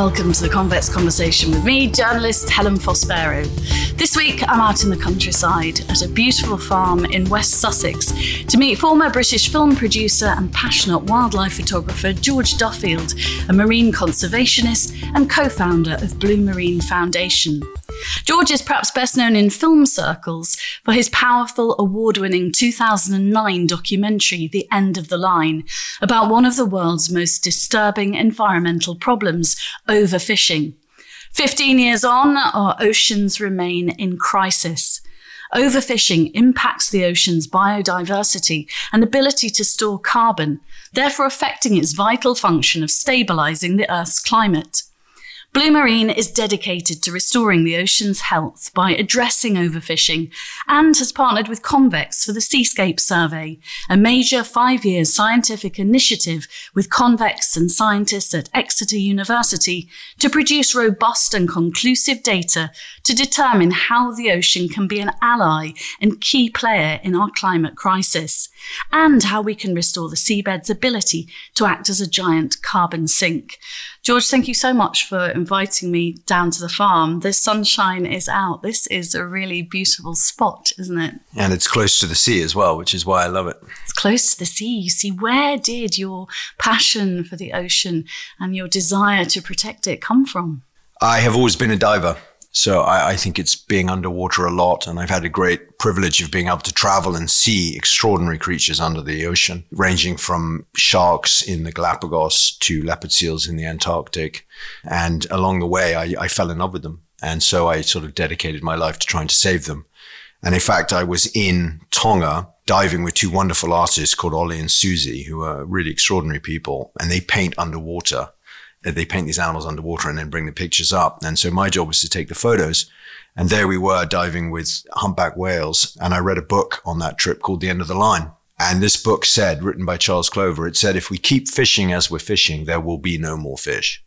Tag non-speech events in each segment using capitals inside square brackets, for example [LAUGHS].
welcome to the Convex Conversation with me, journalist Helen Fospero. This week, I'm out in the countryside at a beautiful farm in West Sussex to meet former British film producer and passionate wildlife photographer George Duffield, a marine conservationist and co founder of Blue Marine Foundation. George is perhaps best known in film circles for his powerful award winning 2009 documentary, The End of the Line, about one of the world's most disturbing environmental problems overfishing. 15 years on, our oceans remain in crisis. Overfishing impacts the ocean's biodiversity and ability to store carbon, therefore affecting its vital function of stabilizing the Earth's climate. Blue Marine is dedicated to restoring the ocean's health by addressing overfishing and has partnered with Convex for the Seascape Survey, a major five year scientific initiative with Convex and scientists at Exeter University to produce robust and conclusive data to determine how the ocean can be an ally and key player in our climate crisis, and how we can restore the seabed's ability to act as a giant carbon sink. George, thank you so much for inviting me down to the farm. The sunshine is out. This is a really beautiful spot, isn't it? And it's close to the sea as well, which is why I love it. It's close to the sea. You see, where did your passion for the ocean and your desire to protect it come from? I have always been a diver. So I, I, think it's being underwater a lot. And I've had a great privilege of being able to travel and see extraordinary creatures under the ocean, ranging from sharks in the Galapagos to leopard seals in the Antarctic. And along the way, I, I fell in love with them. And so I sort of dedicated my life to trying to save them. And in fact, I was in Tonga diving with two wonderful artists called Ollie and Susie, who are really extraordinary people. And they paint underwater they paint these animals underwater and then bring the pictures up. And so my job was to take the photos. And there we were diving with humpback whales. And I read a book on that trip called The End of the Line. And this book said, written by Charles Clover, it said, if we keep fishing as we're fishing, there will be no more fish.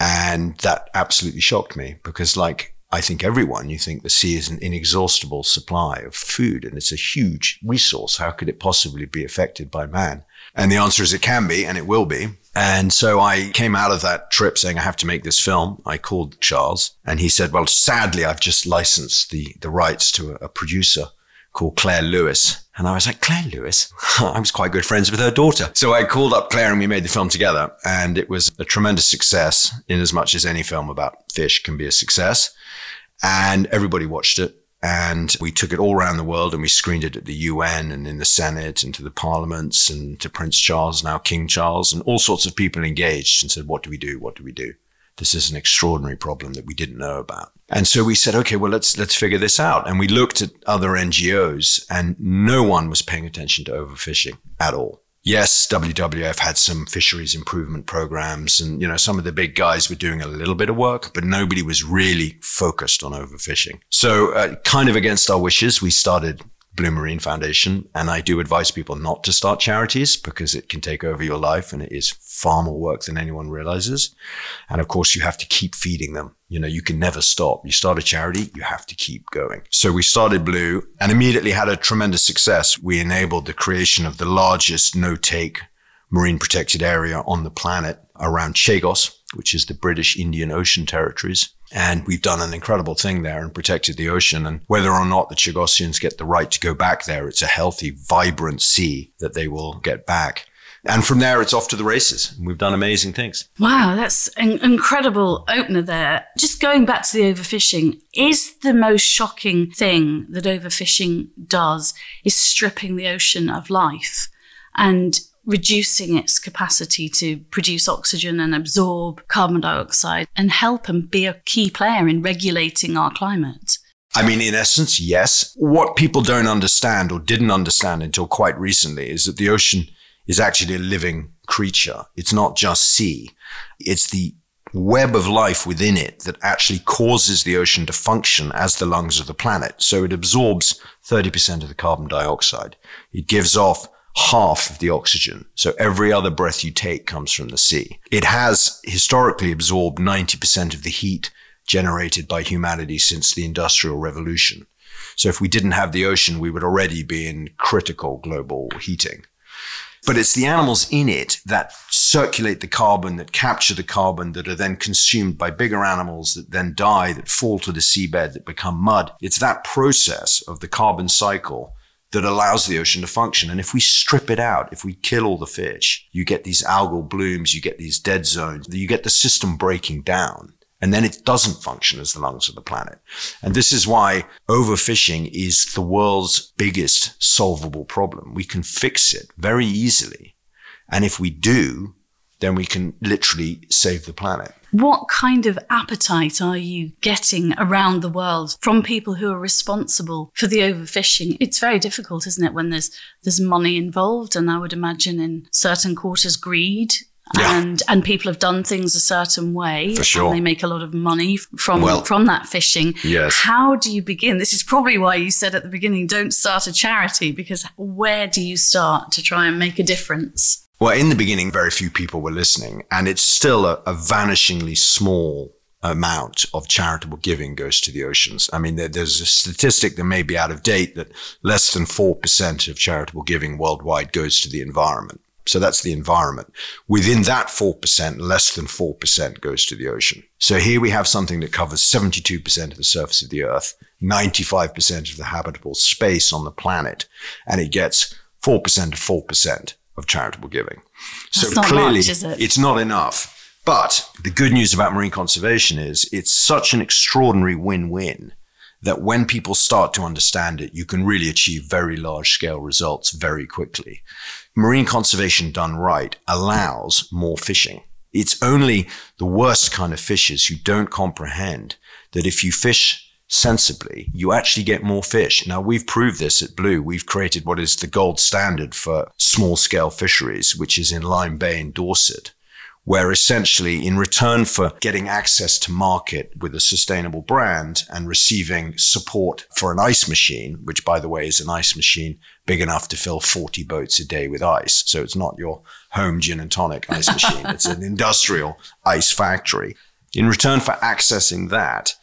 And that absolutely shocked me because, like, I think everyone, you think the sea is an inexhaustible supply of food and it's a huge resource. How could it possibly be affected by man? And the answer is it can be and it will be. And so I came out of that trip saying, I have to make this film. I called Charles and he said, well, sadly, I've just licensed the, the rights to a, a producer called Claire Lewis. And I was like, Claire Lewis? [LAUGHS] I was quite good friends with her daughter. So I called up Claire and we made the film together. And it was a tremendous success in as much as any film about fish can be a success. And everybody watched it. And we took it all around the world and we screened it at the UN and in the Senate and to the parliaments and to Prince Charles, now King Charles, and all sorts of people engaged and said, what do we do? What do we do? This is an extraordinary problem that we didn't know about. And so we said, okay, well, let's, let's figure this out. And we looked at other NGOs and no one was paying attention to overfishing at all yes, WWF had some fisheries improvement programs and, you know, some of the big guys were doing a little bit of work, but nobody was really focused on overfishing. So, uh, kind of against our wishes, we started Blue Marine Foundation. And I do advise people not to start charities because it can take over your life and it is far more work than anyone realizes. And of course, you have to keep feeding them. You know, you can never stop. You start a charity, you have to keep going. So we started Blue and immediately had a tremendous success. We enabled the creation of the largest no take marine protected area on the planet around Chagos, which is the British Indian Ocean territories. And we've done an incredible thing there and protected the ocean. And whether or not the Chagosians get the right to go back there, it's a healthy, vibrant sea that they will get back. And from there, it's off to the races. We've done amazing things. Wow, that's an incredible opener there. Just going back to the overfishing, is the most shocking thing that overfishing does is stripping the ocean of life. And reducing its capacity to produce oxygen and absorb carbon dioxide and help and be a key player in regulating our climate? I mean, in essence, yes. What people don't understand or didn't understand until quite recently is that the ocean is actually a living creature. It's not just sea. It's the web of life within it that actually causes the ocean to function as the lungs of the planet. So it absorbs 30% of the carbon dioxide. It gives off half of the oxygen. So every other breath you take comes from the sea. It has historically absorbed 90% of the heat generated by humanity since the industrial revolution. So if we didn't have the ocean, we would already be in critical global heating. But it's the animals in it that circulate the carbon, that capture the carbon, that are then consumed by bigger animals, that then die, that fall to the seabed, that become mud. It's that process of the carbon cycle that allows the ocean to function. And if we strip it out, if we kill all the fish, you get these algal blooms, you get these dead zones, you get the system breaking down. And then it doesn't function as the lungs of the planet. And this is why overfishing is the world's biggest solvable problem. We can fix it very easily. And if we do, then we can literally save the planet. What kind of appetite are you getting around the world from people who are responsible for the overfishing? It's very difficult, isn't it, when there's there's money involved, and I would imagine in certain quarters greed. Yeah. And and people have done things a certain way, For sure. and they make a lot of money from Well, from that fishing. yes. How do you begin? This is probably why you said at the beginning, don't start a charity, because where do you start to try and make a difference? Well, in the beginning, very few people were listening, and it's still a, a vanishingly small amount of charitable giving goes to the oceans. I mean, there, there's a statistic that may be out of date that less than 4% of charitable giving worldwide goes to the environment. So that's the environment. Within that 4%, less than 4% goes to the ocean. So here we have something that covers 72% of the surface of the earth, 95% of the habitable space on the planet, and it gets 4% of 4% of charitable giving. That's so clearly, much, it? it's not enough. But the good news about marine conservation is it's such an extraordinary win-win that when people start to understand it, you can really achieve very large scale results very quickly. Marine conservation done right allows more fishing. It's only the worst kind of fishers who don't comprehend that if you fish sensibly, you actually get more fish. Now, we've proved this at Blue. We've created what is the gold standard for small scale fisheries, which is in Lyme Bay in Dorset, where essentially, in return for getting access to market with a sustainable brand and receiving support for an ice machine, which, by the way, is an ice machine big enough to fill 40 boats a day with ice. So it's not your home gin and tonic ice machine, it's an industrial ice factory. In return for accessing that,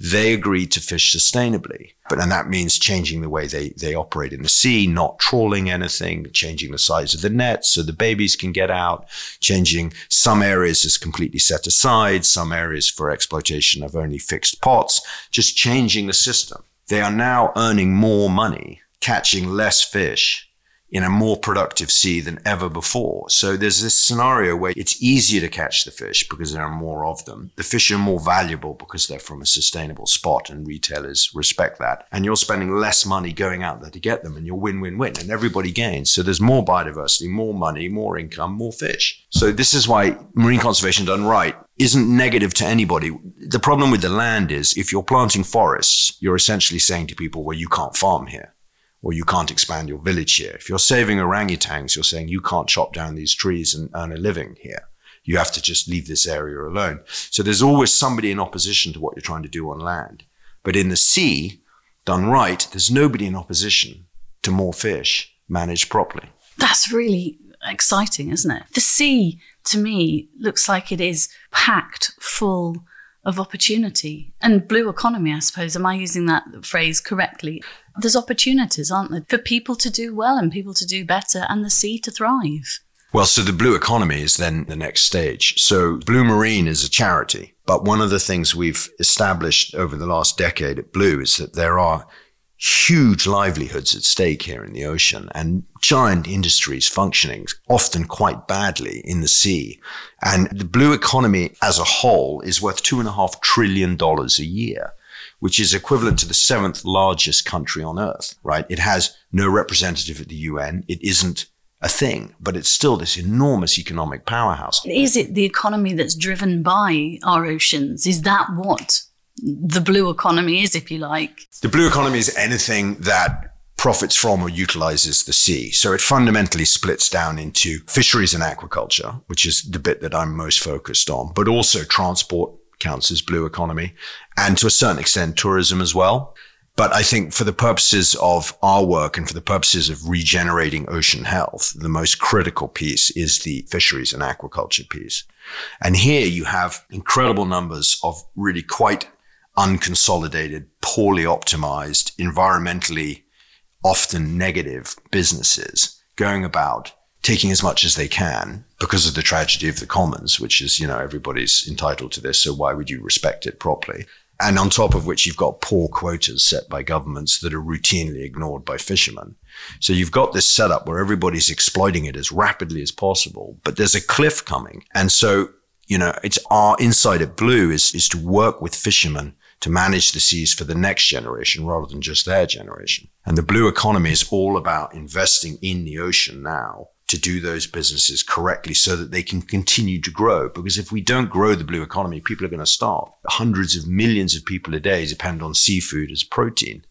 they agreed to fish sustainably. But and that means changing the way they, they operate in the sea, not trawling anything, changing the size of the nets so the babies can get out, changing some areas as completely set aside, some areas for exploitation of only fixed pots, just changing the system. They are now earning more money, catching less fish in a more productive sea than ever before. So there's this scenario where it's easier to catch the fish because there are more of them. The fish are more valuable because they're from a sustainable spot and retailers respect that. And you're spending less money going out there to get them and you're win-win-win and everybody gains. So there's more biodiversity, more money, more income, more fish. So this is why marine conservation done right isn't negative to anybody. The problem with the land is if you're planting forests, you're essentially saying to people, well, you can't farm here or you can't expand your village here. If you're saving orangutans, you're saying you can't chop down these trees and earn a living here. You have to just leave this area alone. So there's always somebody in opposition to what you're trying to do on land. But in the sea, done right, there's nobody in opposition to more fish managed properly. That's really exciting, isn't it? The sea, to me, looks like it is packed full of opportunity and blue economy, I suppose. Am I using that phrase correctly? There's opportunities, aren't there, for people to do well and people to do better and the sea to thrive. Well, so the blue economy is then the next stage. So Blue Marine is a charity, but one of the things we've established over the last decade at Blue is that there are huge livelihoods at stake here in the ocean and giant industries functioning often quite badly in the sea. And the blue economy as a whole is worth two and a half trillion dollars a year, which is equivalent to the seventh largest country on earth, right? It has no representative at the UN. It isn't a thing, but it's still this enormous economic powerhouse. Is it the economy that's driven by our oceans? Is that what the blue economy is, if you like? The blue economy is anything that profits from or utilizes the sea. So it fundamentally splits down into fisheries and aquaculture, which is the bit that I'm most focused on, but also transport counts as blue economy and to a certain extent tourism as well. But I think for the purposes of our work and for the purposes of regenerating ocean health, the most critical piece is the fisheries and aquaculture piece. And here you have incredible numbers of really quite unconsolidated, poorly optimized, environmentally often negative businesses going about taking as much as they can because of the tragedy of the commons, which is, you know, everybody's entitled to this. So why would you respect it properly? And on top of which, you've got poor quotas set by governments that are routinely ignored by fishermen. So you've got this setup where everybody's exploiting it as rapidly as possible, but there's a cliff coming. And so, you know, it's our insight at Blue is, is to work with fishermen to manage the seas for the next generation rather than just their generation. And the blue economy is all about investing in the ocean now to do those businesses correctly so that they can continue to grow. Because if we don't grow the blue economy, people are going to starve. Hundreds of millions of people a day depend on seafood as protein.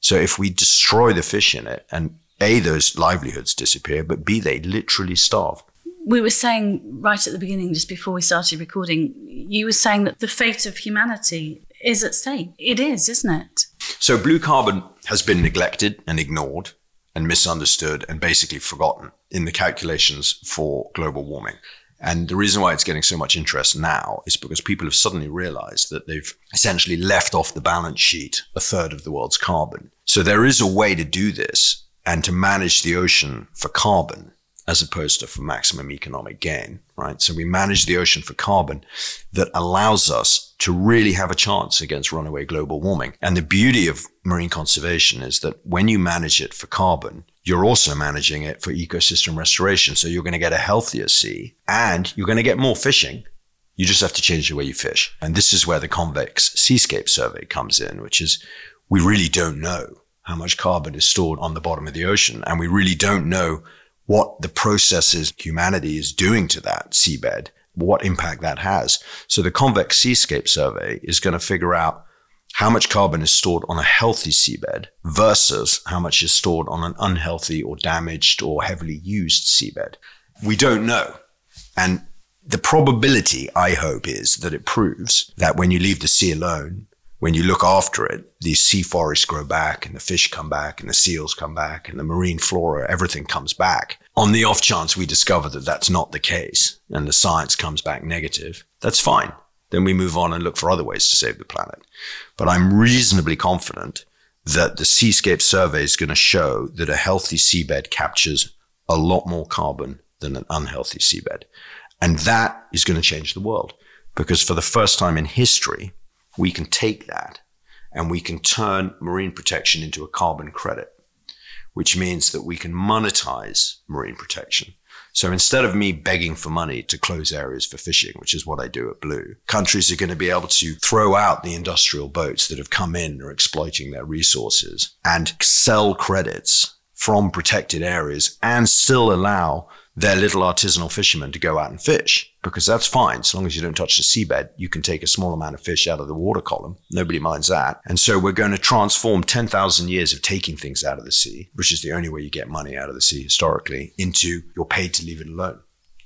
So if we destroy the fish in it and A, those livelihoods disappear, but B, they literally starve. We were saying right at the beginning, just before we started recording, you were saying that the fate of humanity is at stake. It is, isn't it? So blue carbon has been neglected and ignored and misunderstood and basically forgotten in the calculations for global warming. And the reason why it's getting so much interest now is because people have suddenly realized that they've essentially left off the balance sheet a third of the world's carbon. So there is a way to do this and to manage the ocean for carbon as opposed to for maximum economic gain, right? So we manage the ocean for carbon that allows us to really have a chance against runaway global warming. And the beauty of marine conservation is that when you manage it for carbon, you're also managing it for ecosystem restoration. So you're going to get a healthier sea and you're going to get more fishing. You just have to change the way you fish. And this is where the convex seascape survey comes in, which is we really don't know how much carbon is stored on the bottom of the ocean. And we really don't know what the processes humanity is doing to that seabed, what impact that has. So the convex seascape survey is going to figure out how much carbon is stored on a healthy seabed versus how much is stored on an unhealthy or damaged or heavily used seabed. We don't know. And the probability, I hope, is that it proves that when you leave the sea alone, when you look after it, these sea forests grow back and the fish come back and the seals come back and the marine flora, everything comes back. On the off chance we discover that that's not the case and the science comes back negative, that's fine. Then we move on and look for other ways to save the planet. But I'm reasonably confident that the seascape survey is going to show that a healthy seabed captures a lot more carbon than an unhealthy seabed. And that is going to change the world because for the first time in history, we can take that and we can turn marine protection into a carbon credit, which means that we can monetize marine protection. So instead of me begging for money to close areas for fishing, which is what I do at Blue, countries are going to be able to throw out the industrial boats that have come in or exploiting their resources and sell credits from protected areas and still allow their little artisanal fishermen to go out and fish because that's fine. So long as you don't touch the seabed, you can take a small amount of fish out of the water column. Nobody minds that. And so we're going to transform 10,000 years of taking things out of the sea, which is the only way you get money out of the sea historically, into you're paid to leave it alone.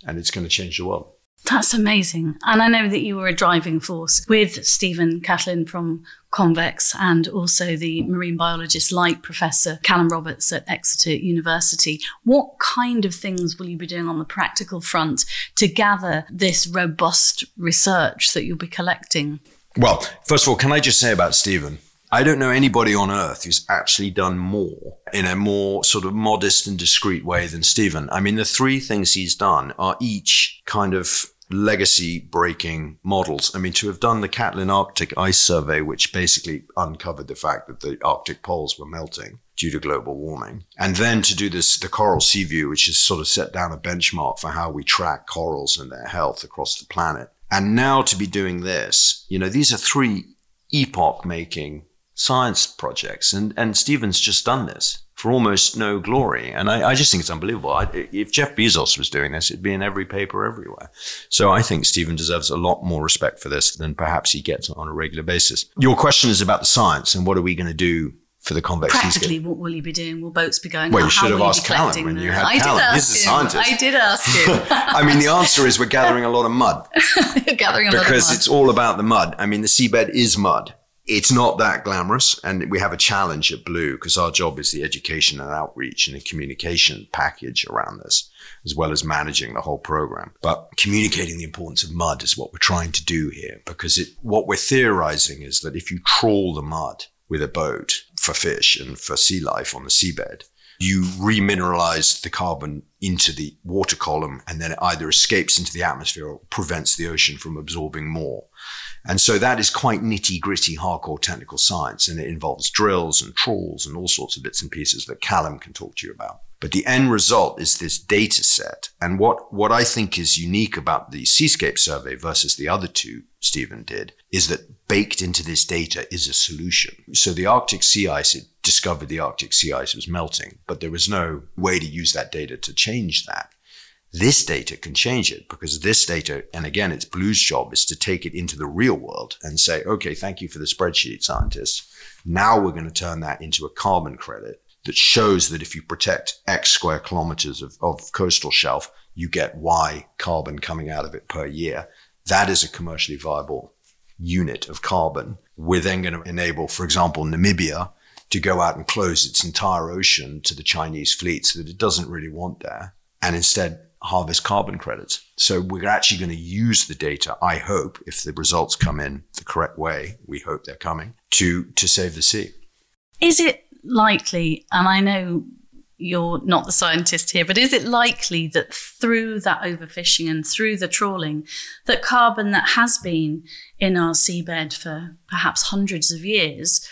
And it's going to change the world. That's amazing. And I know that you were a driving force with Stephen Catlin from Convex and also the marine biologist Light Professor Callum Roberts at Exeter University. What kind of things will you be doing on the practical front to gather this robust research that you'll be collecting? Well, first of all, can I just say about Stephen? I don't know anybody on earth who's actually done more in a more sort of modest and discreet way than Stephen. I mean, the three things he's done are each kind of legacy breaking models. I mean, to have done the Catlin Arctic Ice Survey, which basically uncovered the fact that the Arctic poles were melting due to global warming. And then to do this, the Coral Sea View, which has sort of set down a benchmark for how we track corals and their health across the planet. And now to be doing this, you know, these are three epoch making science projects. And, and Stephen's just done this for almost no glory. And I, I just think it's unbelievable. I, if Jeff Bezos was doing this, it'd be in every paper everywhere. So I think Stephen deserves a lot more respect for this than perhaps he gets on a regular basis. Your question is about the science and what are we going to do for the convex Practically, what will you be doing? Will boats be going? Well, you should have asked Callum when you had I Callum. He's a scientist. I did ask him. [LAUGHS] I mean, the answer is we're gathering a lot of mud. [LAUGHS] gathering a lot of mud. Because it's all about the mud. I mean, the seabed is mud it's not that glamorous. And we have a challenge at Blue because our job is the education and outreach and the communication package around this, as well as managing the whole program. But communicating the importance of mud is what we're trying to do here because it, what we're theorizing is that if you trawl the mud with a boat for fish and for sea life on the seabed, you remineralize the carbon into the water column and then it either escapes into the atmosphere or prevents the ocean from absorbing more. And so that is quite nitty gritty, hardcore technical science. And it involves drills and trawls and all sorts of bits and pieces that Callum can talk to you about. But the end result is this data set. And what, what I think is unique about the Seascape survey versus the other two Stephen did is that baked into this data is a solution. So the Arctic sea ice, it discovered the Arctic sea ice was melting, but there was no way to use that data to change that. This data can change it because this data, and again, it's Blue's job is to take it into the real world and say, okay, thank you for the spreadsheet, scientists. Now we're going to turn that into a carbon credit that shows that if you protect X square kilometers of, of coastal shelf, you get Y carbon coming out of it per year. That is a commercially viable unit of carbon. We're then going to enable, for example, Namibia to go out and close its entire ocean to the Chinese fleet so that it doesn't really want there and instead harvest carbon credits. So we're actually going to use the data, I hope, if the results come in the correct way, we hope they're coming, to, to save the sea. Is it likely, and I know you're not the scientist here, but is it likely that through that overfishing and through the trawling, that carbon that has been in our seabed for perhaps hundreds of years,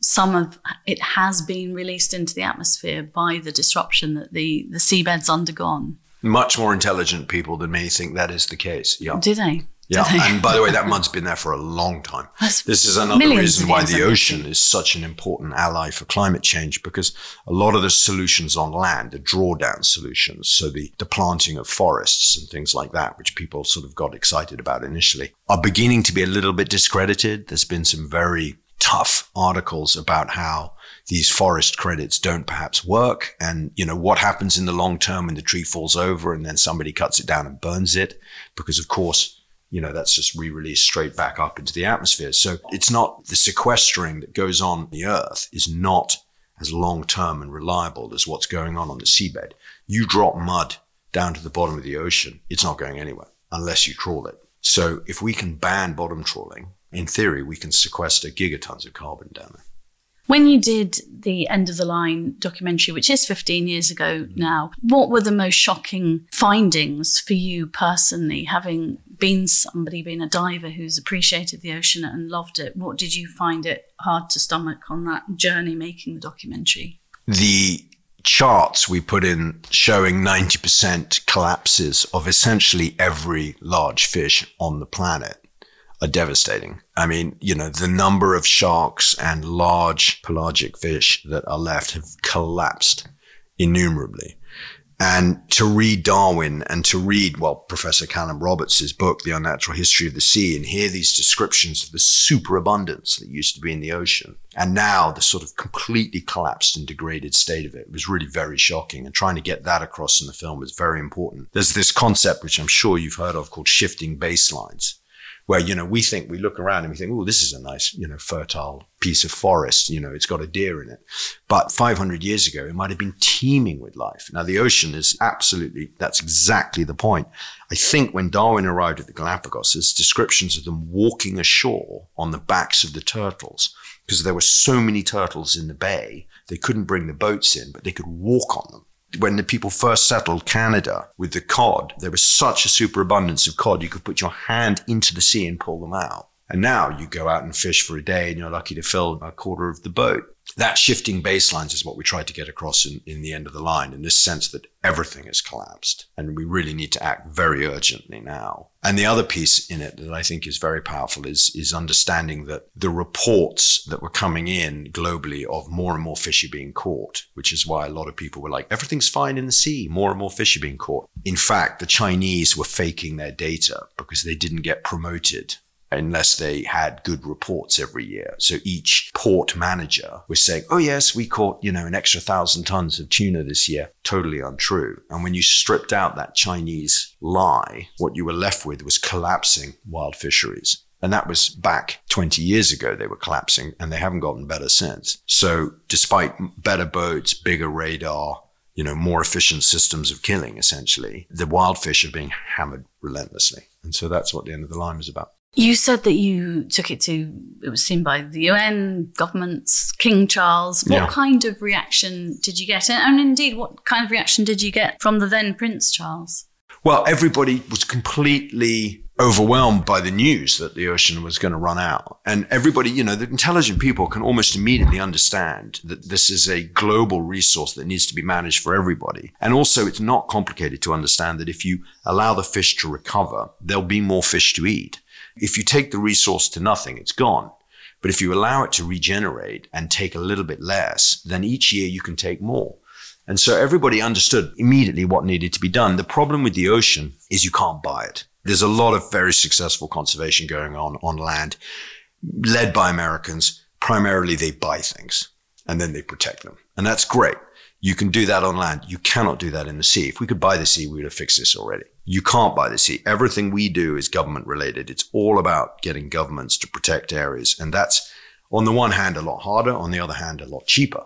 some of it has been released into the atmosphere by the disruption that the, the seabed's undergone? Much more intelligent people than me think that is the case. Yeah. Do they? Yeah, and by the way, that mud's been there for a long time. [LAUGHS] That's this is another reason why the ocean is such an important ally for climate change because a lot of the solutions on land are drawdown solutions. So the, the planting of forests and things like that, which people sort of got excited about initially, are beginning to be a little bit discredited. There's been some very tough articles about how these forest credits don't perhaps work and you know what happens in the long term when the tree falls over and then somebody cuts it down and burns it because of course you know, that's just re-released straight back up into the atmosphere. So it's not the sequestering that goes on the earth is not as long-term and reliable as what's going on on the seabed. You drop mud down to the bottom of the ocean, it's not going anywhere unless you trawl it. So if we can ban bottom trawling, in theory, we can sequester gigatons of carbon down there. When you did the End of the Line documentary, which is 15 years ago mm-hmm. now, what were the most shocking findings for you personally, having been somebody, been a diver who's appreciated the ocean and loved it? What did you find it hard to stomach on that journey making the documentary? The charts we put in showing 90% collapses of essentially every large fish on the planet are devastating. I mean, you know, the number of sharks and large pelagic fish that are left have collapsed innumerably. And to read Darwin and to read, well, Professor Callum Roberts' book, The Unnatural History of the Sea, and hear these descriptions of the superabundance that used to be in the ocean. And now the sort of completely collapsed and degraded state of it was really very shocking. And trying to get that across in the film is very important. There's this concept, which I'm sure you've heard of, called shifting baselines where, you know, we think, we look around and we think, oh, this is a nice, you know, fertile piece of forest. You know, it's got a deer in it. But 500 years ago, it might have been teeming with life. Now, the ocean is absolutely, that's exactly the point. I think when Darwin arrived at the Galapagos, there's descriptions of them walking ashore on the backs of the turtles because there were so many turtles in the bay, they couldn't bring the boats in, but they could walk on them when the people first settled Canada with the cod, there was such a superabundance of cod, you could put your hand into the sea and pull them out. And now you go out and fish for a day and you're lucky to fill a quarter of the boat that shifting baselines is what we tried to get across in, in the end of the line in this sense that everything has collapsed and we really need to act very urgently now. And the other piece in it that I think is very powerful is, is understanding that the reports that were coming in globally of more and more fish are being caught, which is why a lot of people were like, everything's fine in the sea, more and more fish are being caught. In fact, the Chinese were faking their data because they didn't get promoted unless they had good reports every year. So each port manager was saying, Oh, yes, we caught, you know, an extra thousand tons of tuna this year. Totally untrue. And when you stripped out that Chinese lie, what you were left with was collapsing wild fisheries. And that was back 20 years ago, they were collapsing and they haven't gotten better since. So despite better boats, bigger radar, you know, more efficient systems of killing, essentially, the wild fish are being hammered relentlessly. And so that's what the end of the line was about. You said that you took it to, it was seen by the UN, governments, King Charles. What Yeah. kind of reaction did you get? And indeed, what kind of reaction did you get from the then Prince Charles? Well, everybody was completely overwhelmed by the news that the ocean was going to run out. And everybody, you know, the intelligent people can almost immediately understand that this is a global resource that needs to be managed for everybody. And also, it's not complicated to understand that if you allow the fish to recover, there'll be more fish to eat. If you take the resource to nothing, it's gone. But if you allow it to regenerate and take a little bit less, then each year you can take more. And so everybody understood immediately what needed to be done. The problem with the ocean is you can't buy it. There's a lot of very successful conservation going on on land, led by Americans. Primarily, they buy things and then they protect them. And that's great. You can do that on land. You cannot do that in the sea. If we could buy the sea, we would have fixed this already. You can't buy the sea. Everything we do is government related. It's all about getting governments to protect areas. And that's on the one hand a lot harder, on the other hand a lot cheaper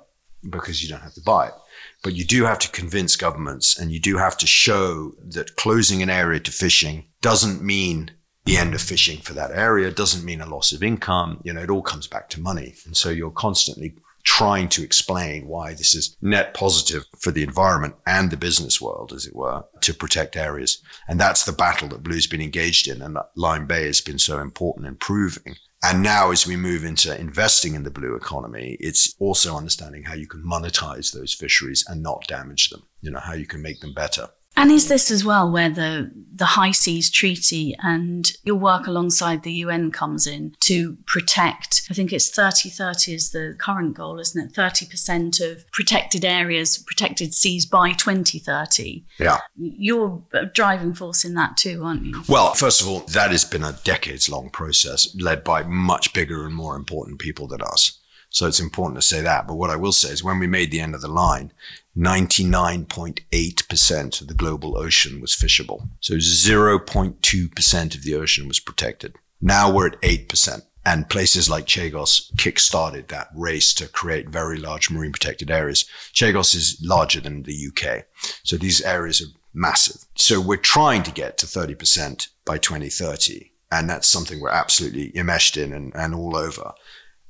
because you don't have to buy it. But you do have to convince governments and you do have to show that closing an area to fishing doesn't mean the end of fishing for that area, doesn't mean a loss of income. You know, it all comes back to money. And so you're constantly trying to explain why this is net positive for the environment and the business world, as it were, to protect areas. And that's the battle that Blue's been engaged in and that Lyme Bay has been so important in proving. And now, as we move into investing in the blue economy, it's also understanding how you can monetize those fisheries and not damage them, you know, how you can make them better. And is this as well where the, the High Seas Treaty and your work alongside the UN comes in to protect? I think it's 30 30 is the current goal, isn't it? 30% of protected areas, protected seas by 2030. Yeah. You're a driving force in that too, aren't you? Well, first of all, that has been a decades long process led by much bigger and more important people than us. So it's important to say that. But what I will say is when we made the end of the line, 99.8% of the global ocean was fishable. So 0.2% of the ocean was protected. Now we're at 8%. And places like Chagos kick-started that race to create very large marine protected areas. Chagos is larger than the UK. So these areas are massive. So we're trying to get to 30% by 2030. And that's something we're absolutely enmeshed in and, and all over.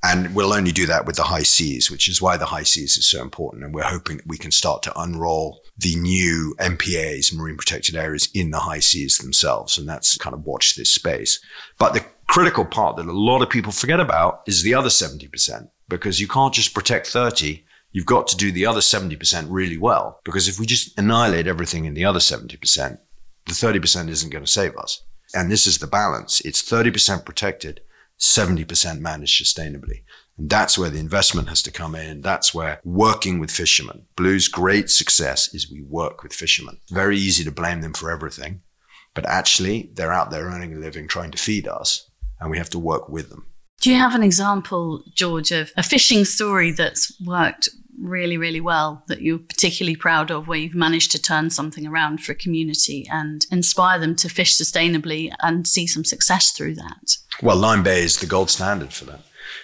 And we'll only do that with the high seas, which is why the high seas is so important. And we're hoping that we can start to unroll the new MPAs, marine protected areas in the high seas themselves. And that's kind of watch this space. But the critical part that a lot of people forget about is the other 70%, because you can't just protect 30. You've got to do the other 70% really well. Because if we just annihilate everything in the other 70%, the 30% isn't going to save us. And this is the balance. It's 30% protected, 70% managed sustainably. And that's where the investment has to come in. That's where working with fishermen. Blue's great success is we work with fishermen. Very easy to blame them for everything, but actually they're out there earning a living trying to feed us and we have to work with them. Do you have an example, George, of a fishing story that's worked really, really well that you're particularly proud of, where you've managed to turn something around for a community and inspire them to fish sustainably and see some success through that? Well, Lyme Bay is the gold standard for that.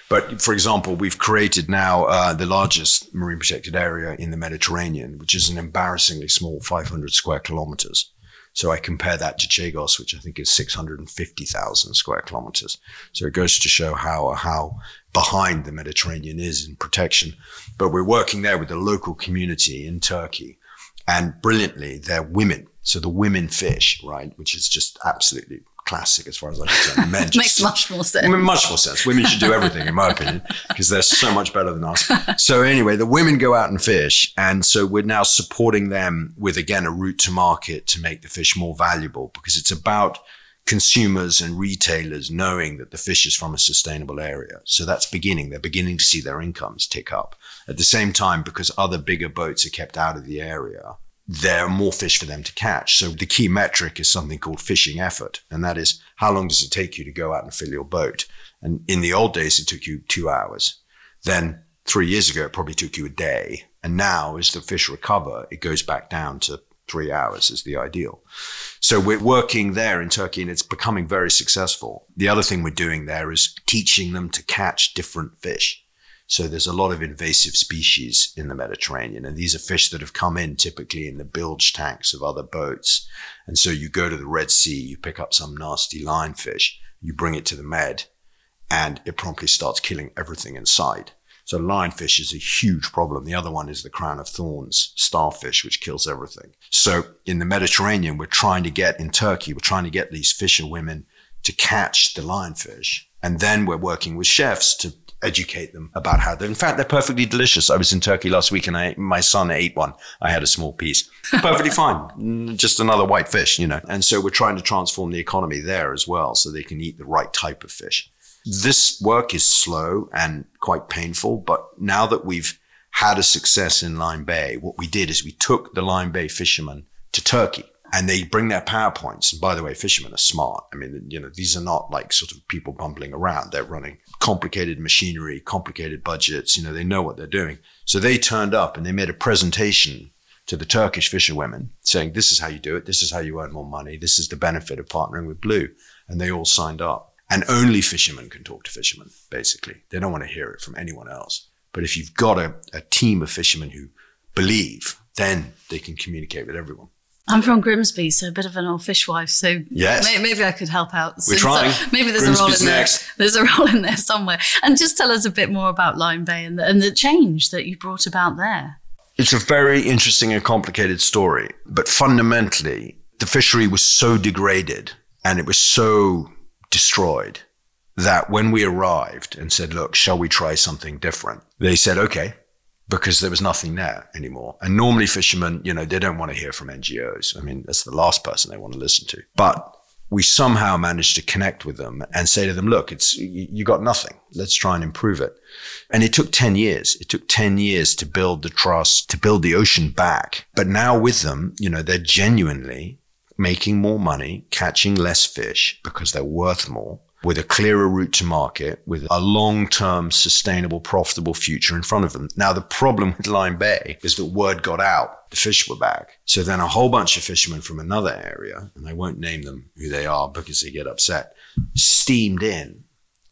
But for example, we've created now uh, the largest marine protected area in the Mediterranean, which is an embarrassingly small 500 square kilometers. So I compare that to Chagos, which I think is 650,000 square kilometers. So it goes to show how how behind the Mediterranean is in protection. But we're working there with the local community in Turkey, and brilliantly, they're women. So the women fish, right, which is just absolutely classic as far as I'm concerned. Men [LAUGHS] just- Makes much more sense. much more sense. Women should do everything, in my opinion, because they're so much better than us. So anyway, the women go out and fish, and so we're now supporting them with again a route to market to make the fish more valuable, because it's about consumers and retailers knowing that the fish is from a sustainable area. So that's beginning. They're beginning to see their incomes tick up. At the same time, because other bigger boats are kept out of the area, there are more fish for them to catch. So the key metric is something called fishing effort. And that is how long does it take you to go out and fill your boat? And in the old days, it took you two hours. Then three years ago, it probably took you a day. And now as the fish recover, it goes back down to three hours is the ideal. So we're working there in Turkey and it's becoming very successful. The other thing we're doing there is teaching them to catch different fish. So there's a lot of invasive species in the Mediterranean, and these are fish that have come in typically in the bilge tanks of other boats. And so you go to the Red Sea, you pick up some nasty lionfish, you bring it to the med and it promptly starts killing everything in sight. So lionfish is a huge problem. The other one is the crown of thorns, starfish, which kills everything. So in the Mediterranean, we're trying to get in Turkey, we're trying to get these fisherwomen to catch the lionfish. And then we're working with chefs to educate them about how they're, in fact, they're perfectly delicious. I was in Turkey last week and I, my son ate one. I had a small piece. [LAUGHS] Perfectly fine. Mm, just another white fish, you know. And so we're trying to transform the economy there as well so they can eat the right type of fish. This work is slow and quite painful, but now that we've had a success in Lyme Bay, what we did is we took the Lyme Bay fishermen to Turkey and they bring their PowerPoints. And by the way, fishermen are smart. I mean, you know, these are not like sort of people bumbling around. They're running complicated machinery, complicated budgets. You know, they know what they're doing. So they turned up and they made a presentation to the Turkish fisherwomen saying, this is how you do it. This is how you earn more money. This is the benefit of partnering with Blue. And they all signed up. And only fishermen can talk to fishermen, basically. They don't want to hear it from anyone else. But if you've got a, a team of fishermen who believe, then they can communicate with everyone. I'm from Grimsby, so a bit of an old fishwife. So yes. maybe, maybe I could help out. We're uh, trying. So maybe there's Grimsby's a role in next. there. There's a [LAUGHS] role in there somewhere. And just tell us a bit more about Lyme Bay and the, and the change that you brought about there. It's a very interesting and complicated story, but fundamentally, the fishery was so degraded and it was so destroyed that when we arrived and said, look, shall we try something different? They said, okay, because there was nothing there anymore. And normally fishermen, you know, they don't want to hear from NGOs. I mean, that's the last person they want to listen to. But we somehow managed to connect with them and say to them, look, it's, you got nothing. Let's try and improve it. And it took 10 years. It took 10 years to build the trust, to build the ocean back. But now with them, you know, they're genuinely making more money, catching less fish because they're worth more with a clearer route to market, with a long-term, sustainable, profitable future in front of them. Now, the problem with Lyme Bay is that word got out. The fish were back. So then a whole bunch of fishermen from another area, and I won't name them who they are because they get upset, steamed in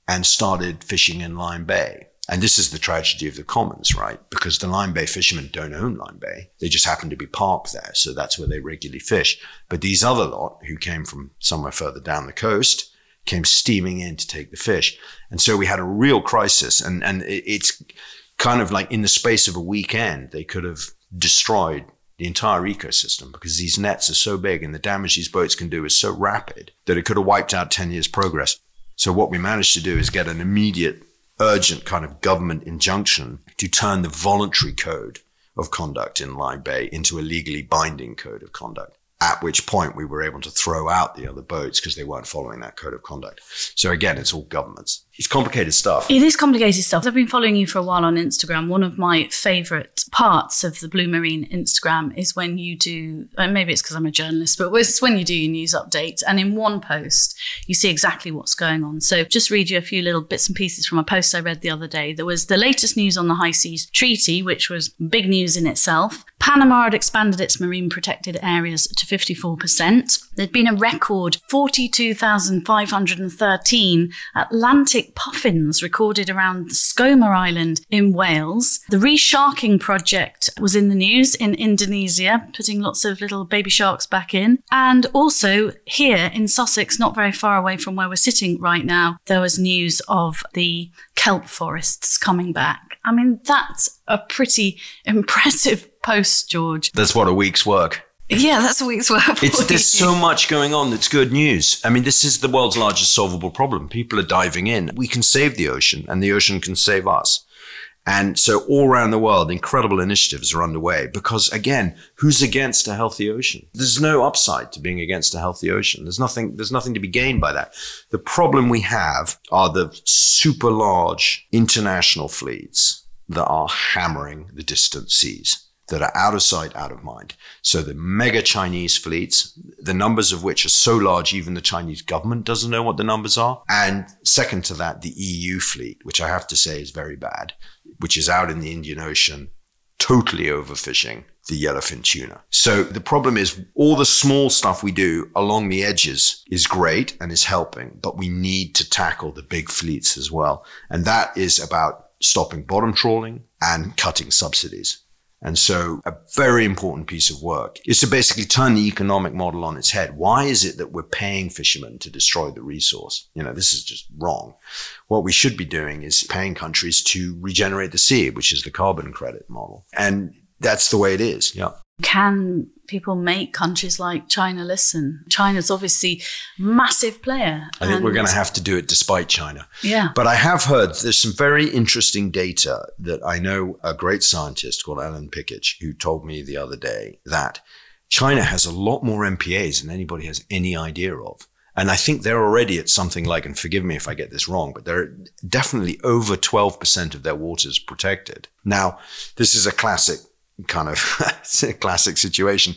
and started fishing in Lyme Bay. And this is the tragedy of the commons, right? Because the Lyme Bay fishermen don't own Lyme Bay. They just happen to be parked there. So that's where they regularly fish. But these other lot who came from somewhere further down the coast, came steaming in to take the fish. And so we had a real crisis. And, and it's kind of like in the space of a weekend, they could have destroyed the entire ecosystem because these nets are so big and the damage these boats can do is so rapid that it could have wiped out 10 years progress. So what we managed to do is get an immediate, urgent kind of government injunction to turn the voluntary code of conduct in Lyme Bay into a legally binding code of conduct at which point we were able to throw out the other boats because they weren't following that code of conduct. So again, it's all governments. It's complicated stuff. It is complicated stuff. I've been following you for a while on Instagram. One of my favorite parts of the Blue Marine Instagram is when you do, uh, maybe it's because I'm a journalist, but it's when you do your news updates. And in one post, you see exactly what's going on. So just read you a few little bits and pieces from a post I read the other day. There was the latest news on the High Seas Treaty, which was big news in itself. Panama had expanded its marine protected areas to 54%. There'd been a record 42,513 Atlantic puffins recorded around Skomer Island in Wales. The resharking project was in the news in Indonesia, putting lots of little baby sharks back in. And also here in Sussex, not very far away from where we're sitting right now, there was news of the kelp forests coming back. I mean, that's a pretty [LAUGHS] impressive post, George. That's what a week's work. Yeah, that's a week's work. It's, there's so much going on that's good news. I mean, this is the world's largest solvable problem. People are diving in. We can save the ocean, and the ocean can save us. And so, all around the world, incredible initiatives are underway because, again, who's against a healthy ocean? There's no upside to being against a healthy ocean. There's nothing. There's nothing to be gained by that. The problem we have are the super large international fleets that are hammering the distant seas that are out of sight, out of mind. So the mega Chinese fleets, the numbers of which are so large, even the Chinese government doesn't know what the numbers are. And second to that, the EU fleet, which I have to say is very bad, which is out in the Indian Ocean, totally overfishing the yellowfin tuna. So the problem is all the small stuff we do along the edges is great and is helping, but we need to tackle the big fleets as well. And that is about stopping bottom trawling and cutting subsidies. And so a very important piece of work is to basically turn the economic model on its head. Why is it that we're paying fishermen to destroy the resource? You know, this is just wrong. What we should be doing is paying countries to regenerate the sea, which is the carbon credit model. And that's the way it is. Yeah. Can people make countries like China listen? China's obviously massive player. I think we're going to have to do it despite China. Yeah. But I have heard there's some very interesting data that I know a great scientist called Alan Pickett who told me the other day that China has a lot more MPAs than anybody has any idea of. And I think they're already at something like, and forgive me if I get this wrong, but they're definitely over 12% of their waters protected. Now, this is a classic kind of [LAUGHS] classic situation.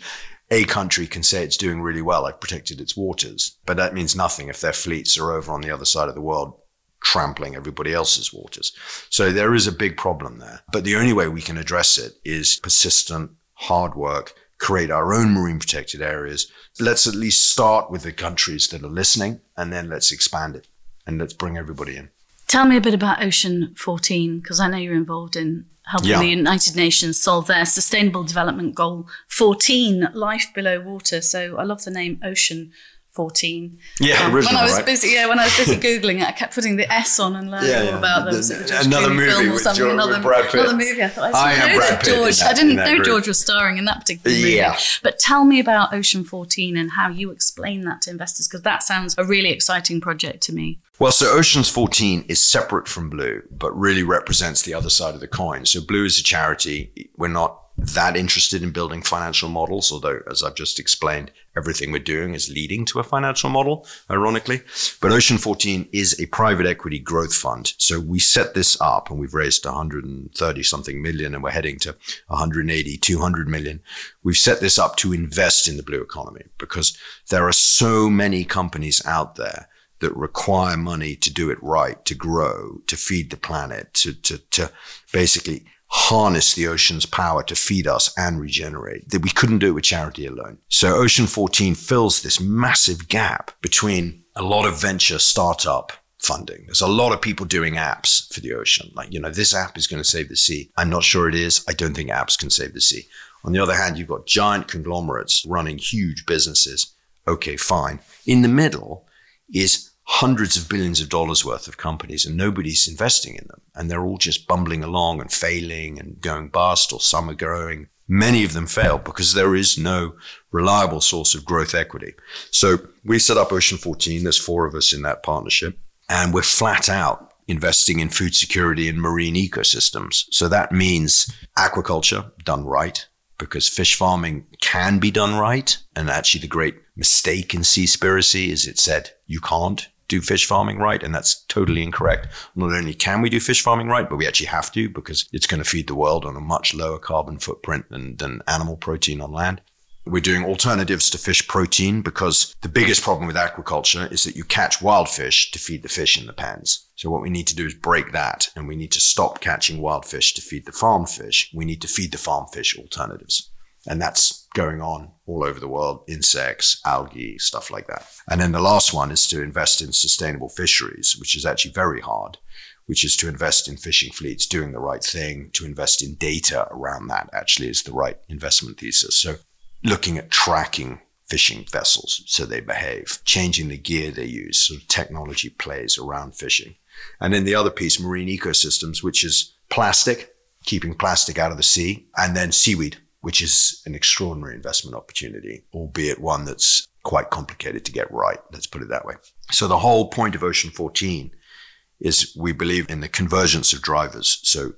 A country can say it's doing really well, I've protected its waters, but that means nothing if their fleets are over on the other side of the world trampling everybody else's waters. So there is a big problem there. But the only way we can address it is persistent, hard work, create our own marine protected areas. Let's at least start with the countries that are listening and then let's expand it and let's bring everybody in. Tell me a bit about Ocean 14, because I know you're involved in helping Yeah. the United Nations solve their Sustainable Development Goal 14, life below water. So I love the name Ocean 14. Yeah, Um, when I was right? busy, yeah, when I was busy googling it, I kept putting the S on and learning Yeah, all about them. The- So it was the- another movie film or something, George- another, another movie. I thought I, I know that George. that- I didn't know group. George was starring in that particular movie. Yeah. But tell me about Ocean 14 and how you explain that to investors, because that sounds a really exciting project to me. Well, so Oceans 14 is separate from Blue, but really represents the other side of the coin. So Blue is a charity. We're not that interested in building financial models, although, as I've just explained, everything we're doing is leading to a financial model, ironically. But Ocean 14 is a private equity growth fund. So we set this up and we've raised 130 something million and we're heading to 180, 200 million. We've set this up to invest in the blue economy because there are so many companies out there that require money to do it right, to grow, to feed the planet, to, to, to basically harness the ocean's power to feed us and regenerate. That we couldn't do it with charity alone. So Ocean 14 fills this massive gap between a lot of venture startup funding. There's a lot of people doing apps for the ocean. Like, you know, this app is going to save the sea. I'm not sure it is. I don't think apps can save the sea. On the other hand, you've got giant conglomerates running huge businesses. Okay, fine. In the middle is hundreds of billions of dollars worth of companies and nobody's investing in them. And they're all just bumbling along and failing and going bust or some are growing. Many of them fail because there is no reliable source of growth equity. So we set up Ocean 14. There's four of us in that partnership and we're flat out investing in food security and marine ecosystems. So that means aquaculture done right because fish farming can be done right. And actually, the great mistake in Seaspiracy is it said you can't do fish farming right. And that's totally incorrect. Not only can we do fish farming right, but we actually have to because it's going to feed the world on a much lower carbon footprint than, than animal protein on land. We're doing alternatives to fish protein because the biggest problem with aquaculture is that you catch wild fish to feed the fish in the pens. So what we need to do is break that and we need to stop catching wild fish to feed the farm fish. We need to feed the farm fish alternatives. And that's going on all over the world, insects, algae, stuff like that. And then the last one is to invest in sustainable fisheries, which is actually very hard, which is to invest in fishing fleets doing the right thing, to invest in data around that actually is the right investment thesis. So looking at tracking fishing vessels so they behave, changing the gear they use, sort of technology plays around fishing. And then the other piece, marine ecosystems, which is plastic, keeping plastic out of the sea, and then seaweed, which is an extraordinary investment opportunity, albeit one that's quite complicated to get right. Let's put it that way. So the whole point of Ocean 14 is we believe in the convergence of drivers. So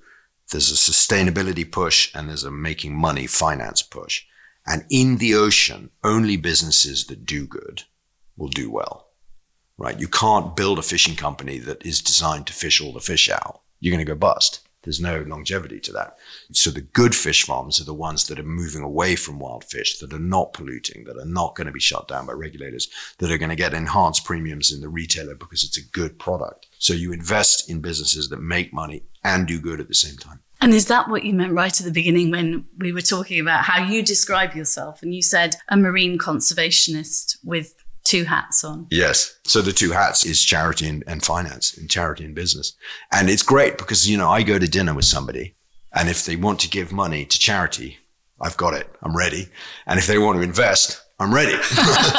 there's a sustainability push and there's a making money finance push. And in the ocean, only businesses that do good will do well, right? You can't build a fishing company that is designed to fish all the fish out. You're going to go bust. There's no longevity to that. So the good fish farms are the ones that are moving away from wild fish, that are not polluting, that are not going to be shut down by regulators, that are going to get enhanced premiums in the retailer because it's a good product. So you invest in businesses that make money and do good at the same time. And is that what you meant right at the beginning when we were talking about how you describe yourself? And you said a marine conservationist with two hats on. Yes. So the two hats is charity and, and finance and charity and business. And it's great because, you know, I go to dinner with somebody And if they want to give money to charity, I've got it. I'm ready. And if they want to invest, I'm ready. [LAUGHS]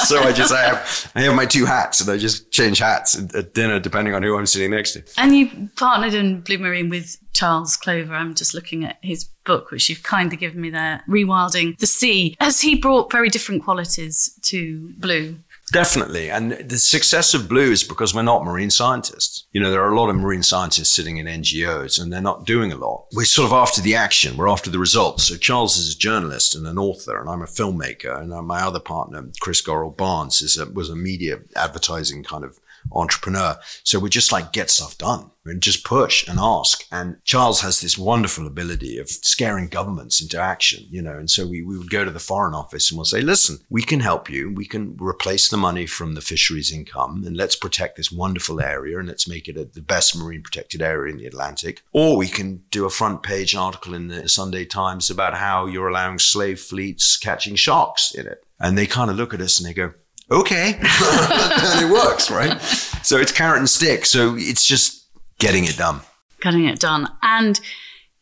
so I just I have I have my two hats and I just change hats at dinner depending on who I'm sitting next to. And you partnered in Blue Marine with Charles Clover. I'm just looking at his book, which you've kindly given me there, Rewilding the Sea. Has he brought very different qualities to Blue? Definitely. And the success of Blue is because we're not marine scientists. You know, there are a lot of marine scientists sitting in NGOs and they're not doing a lot. We're sort of after the action. We're after the results. So Charles is a journalist and an author and I'm a filmmaker. And uh, my other partner, Chris Gorrell Barnes, is a, was a media advertising kind of entrepreneur. So we just like get stuff done and just push and ask. And Charles has this wonderful ability of scaring governments into action, you know. And so we, we would go to the Foreign Office and we'll say, listen, we can help you. We can replace the money from the fisheries income and let's protect this wonderful area and let's make it a, the best marine protected area in the Atlantic. Or we can do a front page article in the Sunday Times about how you're allowing slave fleets catching sharks in it. And they kind of look at us and they go, okay. [LAUGHS] and it works, right? So it's carrot and stick. So it's just getting it done. Getting it done. And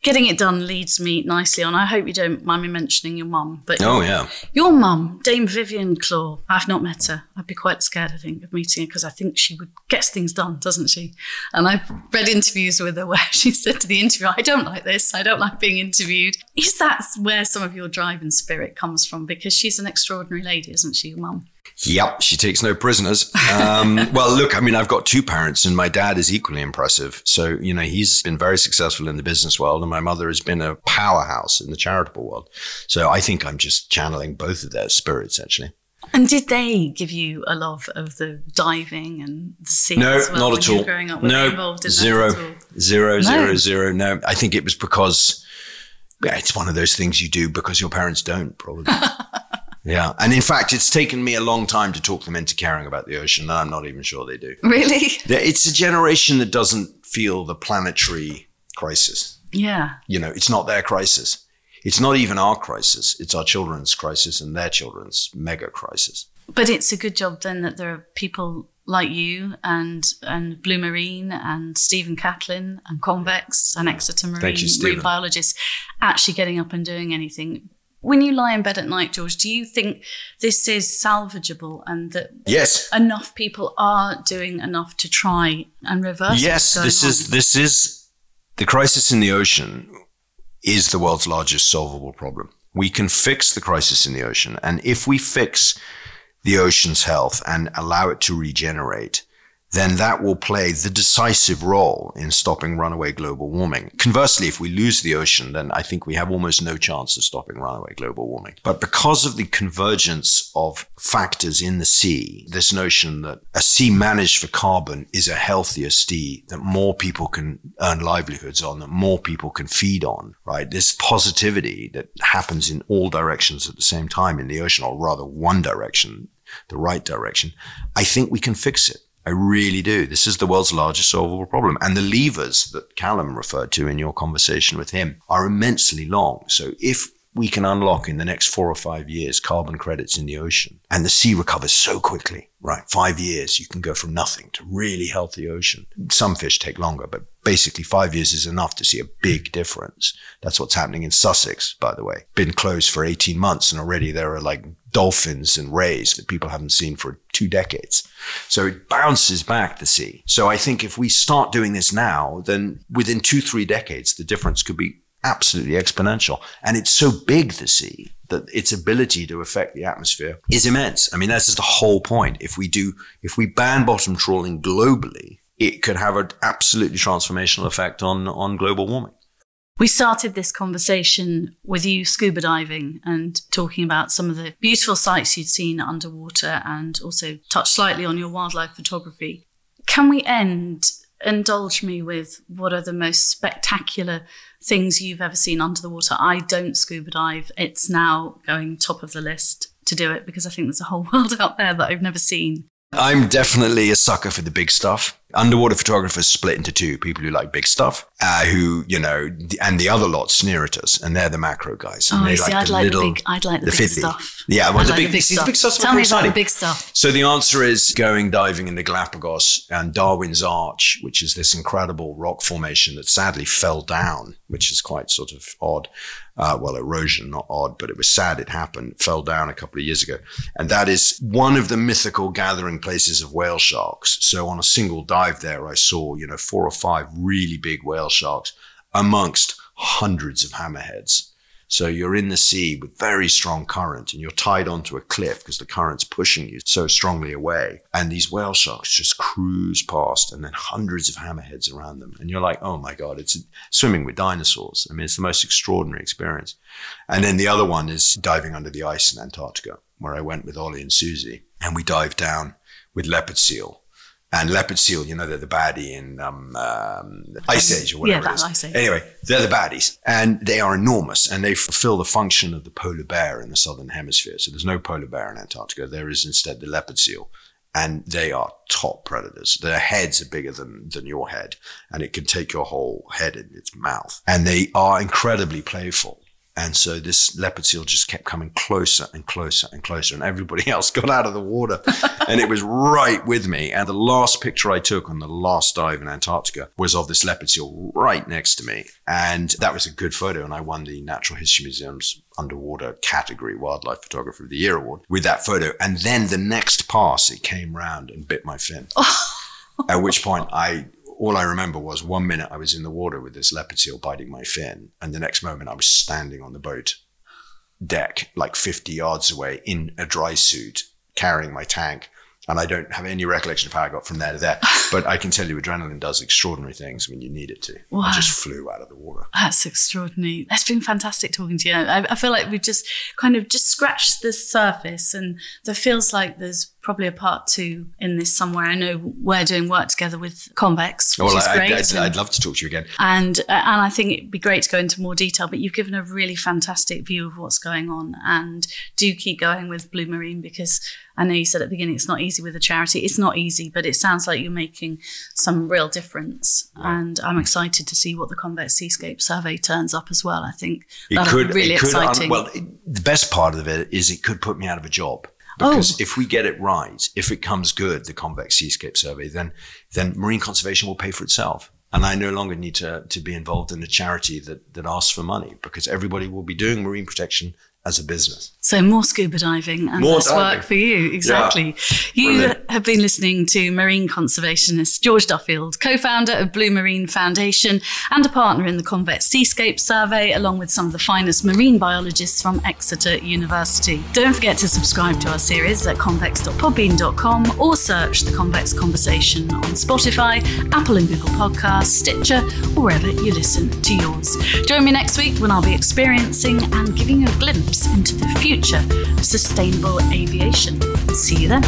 getting it done leads me nicely on. I hope you don't mind me mentioning your mum. But oh yeah, your mum, Dame Vivien Clore. I've not met her. I'd be quite scared, I think, of meeting her because I think she would get things done, doesn't she? And I've read interviews with her where [LAUGHS] she said to the interviewer, "I don't like this. I don't like being interviewed." Is that where some of your drive and spirit comes from? Because she's an extraordinary lady, isn't she, your mum? Yep, she takes no prisoners. Um, [LAUGHS] well, look, I mean, I've got two parents, and my dad is equally impressive. So, you know, he's been very successful in the business world, and my mother has been a powerhouse in the charitable world. So I think I'm just channeling both of their spirits, actually. And did they give you a love of the diving and the sea? No, well not at all. Growing up, no, zero, zero, no. zero, zero. No, I think it was because yeah, it's one of those things you do because your parents don't, probably. [LAUGHS] Yeah. And in fact, it's taken me a long time to talk them into caring about the ocean. And I'm not even sure they do. Really? It's a generation that doesn't feel the planetary crisis. Yeah. You know, it's not their crisis. It's not even our crisis. It's our children's crisis and their children's mega crisis. But it's a good job then that there are people like you and and Blue Marine and Stephen Catlin and Convex and Exeter Marine, you, marine biologists actually getting up and doing anything when you lie in bed at night, George, do you think this is salvageable and that yes. enough people are doing enough to try and reverse? Yes, this on? is this is the crisis in the ocean is the world's largest solvable problem. We can fix the crisis in the ocean, and if we fix the ocean's health and allow it to regenerate, then that will play the decisive role in stopping runaway global warming. Conversely, if we lose the ocean, then I think we have almost no chance of stopping runaway global warming. But because of the convergence of factors in the sea, this notion that a sea managed for carbon is a healthier sea, that more people can earn livelihoods on, that more people can feed on, right? This positivity that happens in all directions at the same time in the ocean, or rather one direction, the right direction, I think we can fix it. I really do. This is the world's largest solvable problem. And the levers that Callum referred to in your conversation with him are immensely long. So if we can unlock in the next four or five years carbon credits in the ocean and the sea recovers so quickly, right? Five years, you can go from nothing to really healthy ocean. Some fish take longer, but basically five years is enough to see a big hmm. difference. That's what's happening in Sussex, by the way. Been closed for 18 months and already there are like dolphins and rays that people haven't seen for two decades. So it bounces back the sea. So I think if we start doing this now, then within two, three decades, the difference could be absolutely exponential. And it's so big, the sea, that its ability to affect the atmosphere is immense. I mean, that's just the whole point. If we do, if we ban bottom trawling globally, it could have an absolutely transformational effect on, on global warming. We started this conversation with you scuba diving and talking about some of the beautiful sights you'd seen underwater and also touched slightly on your wildlife photography. Can we end? Indulge me with what are the most spectacular things you've ever seen under the water. I don't scuba dive. It's now going top of the list to do it because I think there's a whole [LAUGHS] world out there that I've never seen. I'm definitely a sucker for the big stuff. Underwater photographers split into two people who like big stuff, uh, who, you know, and the other lot sneer at us, and they're the macro guys. And Oh, they see. I'd the like the big. I'd like the, big fiddly. stuff. Yeah, well, the like big, the big stuff. big Tell me about the big stuff. So the answer is going diving in the Galapagos and Darwin's Arch, which is this incredible rock formation that sadly fell down, which is quite sort of odd. Uh, well, erosion, not odd, but it was sad it happened. Fell down a couple of years ago. And that is one of the mythical gathering places of whale sharks. So on a single dive there, I saw, you know, four or five really big whale sharks amongst hundreds of hammerheads. So you're in the sea with very strong current and you're tied onto a cliff because the current's pushing you so strongly away. And these whale sharks just cruise past and then hundreds of hammerheads around them. And you're like, oh my God, it's swimming with dinosaurs. I mean, it's the most extraordinary experience. And then the other one is diving under the ice in Antarctica, where I went with Ollie and Susie and we dived down with leopard seal. And leopard seal, you know, they're the baddie in um, um, Ice Age or whatever Yeah, it is. that Ice Age. Anyway, they're the baddies, and they are enormous, and they fulfill the function of the polar bear in the southern hemisphere. So there's no polar bear in Antarctica. There is instead the leopard seal, and they are top predators. Their heads are bigger than than your head, and it can take your whole head in its mouth. And they are incredibly playful. And so this leopard seal just kept coming closer and closer and closer, and everybody [LAUGHS] else got out of the water, and it was right with me. And the last picture I took on the last dive in Antarctica was of this leopard seal right next to me, and that was a good photo. And I won the Natural History Museum's underwater category Wildlife Photographer of the Year award with that photo. And then the next pass, it came round and bit my fin. [LAUGHS] At which point I all I remember was one minute I was in the water with this leopard seal biting my fin, and the next moment I was standing on the boat deck, like 50 yards away, in a dry suit, carrying my tank. And I don't have any recollection of how I got from there to there. [LAUGHS] But I can tell you, adrenaline does extraordinary things when you need it to. Wow. I just flew out of the water. That's extraordinary. It's been fantastic talking to you. I, I feel like we've just kind of just scratched the surface, and there feels like there's probably a part two in this somewhere. I know we're doing work together with Convex, which Well, is great. I'd, I'd love to talk to you again. and uh, and I think it'd be great to go into more detail. But you've given a really fantastic view of what's going on, and do keep going with Blue Marine because I know you said at the beginning it's not easy with a charity. It's not easy, but it sounds like you're making some real difference, and I'm excited to see what the Convex Seascape Survey turns up as well. I think It that'll could, be really could, un- exciting. well, it, the best part of it is it could put me out of a job. Oh. Because if we get it right, if it comes good, the Convex Seascape Survey, then then marine conservation will pay for itself. And I no longer need to, to be involved in a charity that, that asks for money because everybody will be doing marine protection as a business. So more scuba diving and More less diving. work for you. Exactly. You Brilliant. have been listening to marine conservationist George Duffield, co-founder of Blue Marine Foundation and a partner in the Convex Seascape Survey, along with some of the finest marine biologists from Exeter University. Don't forget to subscribe to our series at convex.podbean.com or search the Convex Conversation on Spotify, Apple and Google Podcasts, Stitcher, or wherever you listen to yours. Join me next week when I'll be experiencing and giving you a glimpse into the future of sustainable aviation. See you then.